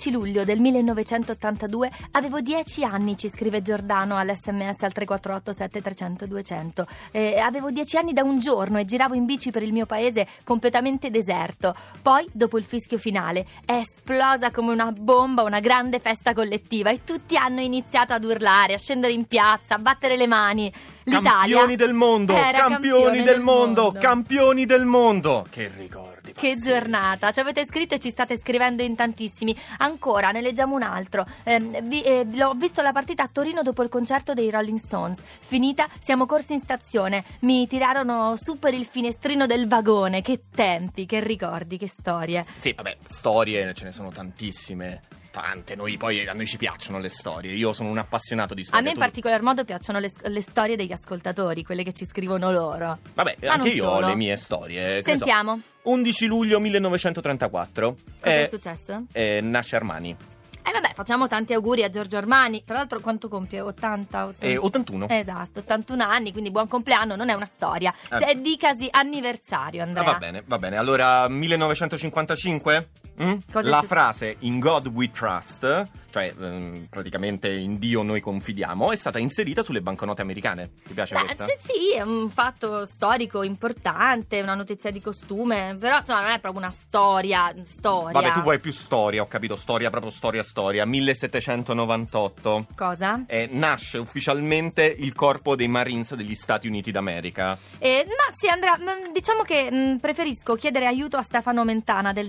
11 luglio del 1982 avevo 10 anni, ci scrive Giordano all'SMS al 348 7300 200. Eh, avevo 10 anni da un giorno e giravo in bici per il mio paese completamente deserto. Poi, dopo il fischio finale, è esplosa come una bomba una grande festa collettiva e tutti hanno iniziato ad urlare, a scendere in piazza, a battere le mani. L'Italia Campioni del mondo, campioni campione del mondo, campioni del mondo. Che ricordi. Che giornata, ci avete scritto e ci state scrivendo in tantissimi. Ancora, ne leggiamo un altro. Ehm, vi- eh, l'ho visto la partita a Torino dopo il concerto dei Rolling Stones. Finita, siamo corsi in stazione. Mi tirarono su per il finestrino del vagone. Che tempi, che ricordi, che storie. Sì, vabbè, storie ce ne sono tantissime. Tante, noi poi a noi ci piacciono le storie. Io sono un appassionato di A storie. me in tu- particolar modo piacciono le, le storie degli ascoltatori, quelle che ci scrivono loro. Vabbè, Ma anche non io solo. ho le mie storie. Ne so. Sentiamo, 11 luglio 1934. cosa è eh, successo? eh, nasce Armani. Eh vabbè, facciamo tanti auguri a Giorgio Armani. Tra l'altro quanto compie? 80? 80? Eh, 81. Esatto, 81 anni, quindi buon compleanno, non è una storia. Eh. Se dicasi anniversario, Ah, Andrea. va bene, va bene. Allora, 1955? Mm? La frase In God We Trust, cioè ehm, praticamente in Dio noi confidiamo, è stata inserita sulle banconote americane. Ti piace Beh, questa? sì, è un fatto storico importante, una notizia di costume, però insomma non è proprio una storia, storia. Vabbè, tu vuoi più storia, ho capito, storia, proprio storia, storia. 1798. Cosa? Eh, nasce ufficialmente il corpo dei Marines degli Stati Uniti d'America. Eh, ma sì, Andrea, mm, diciamo che mm, preferisco chiedere aiuto a Stefano Mentana del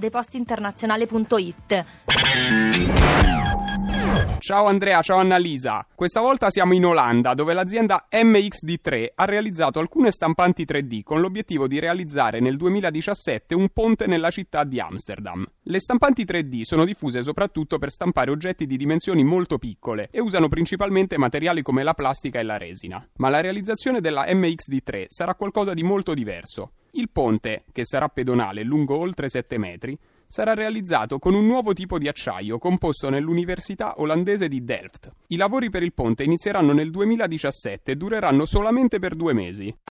depositinternazionale.it. Ciao Andrea, ciao Annalisa. Questa volta siamo in Olanda, dove l'azienda MXD3 ha realizzato alcune stampanti 3D con l'obiettivo di realizzare nel 2017 un ponte nella città di Amsterdam. Le stampanti 3D sono diffuse soprattutto per stampare oggetti di dimensioni molto piccole e usano principalmente materiali come la plastica e la resina. Ma la realizzazione della MXD3 sarà qualcosa di molto diverso. Il ponte, che sarà pedonale lungo oltre 7 metri, sarà realizzato con un nuovo tipo di acciaio composto nell'Università olandese di Delft. I lavori per il ponte inizieranno nel 2017 e dureranno solamente per due mesi.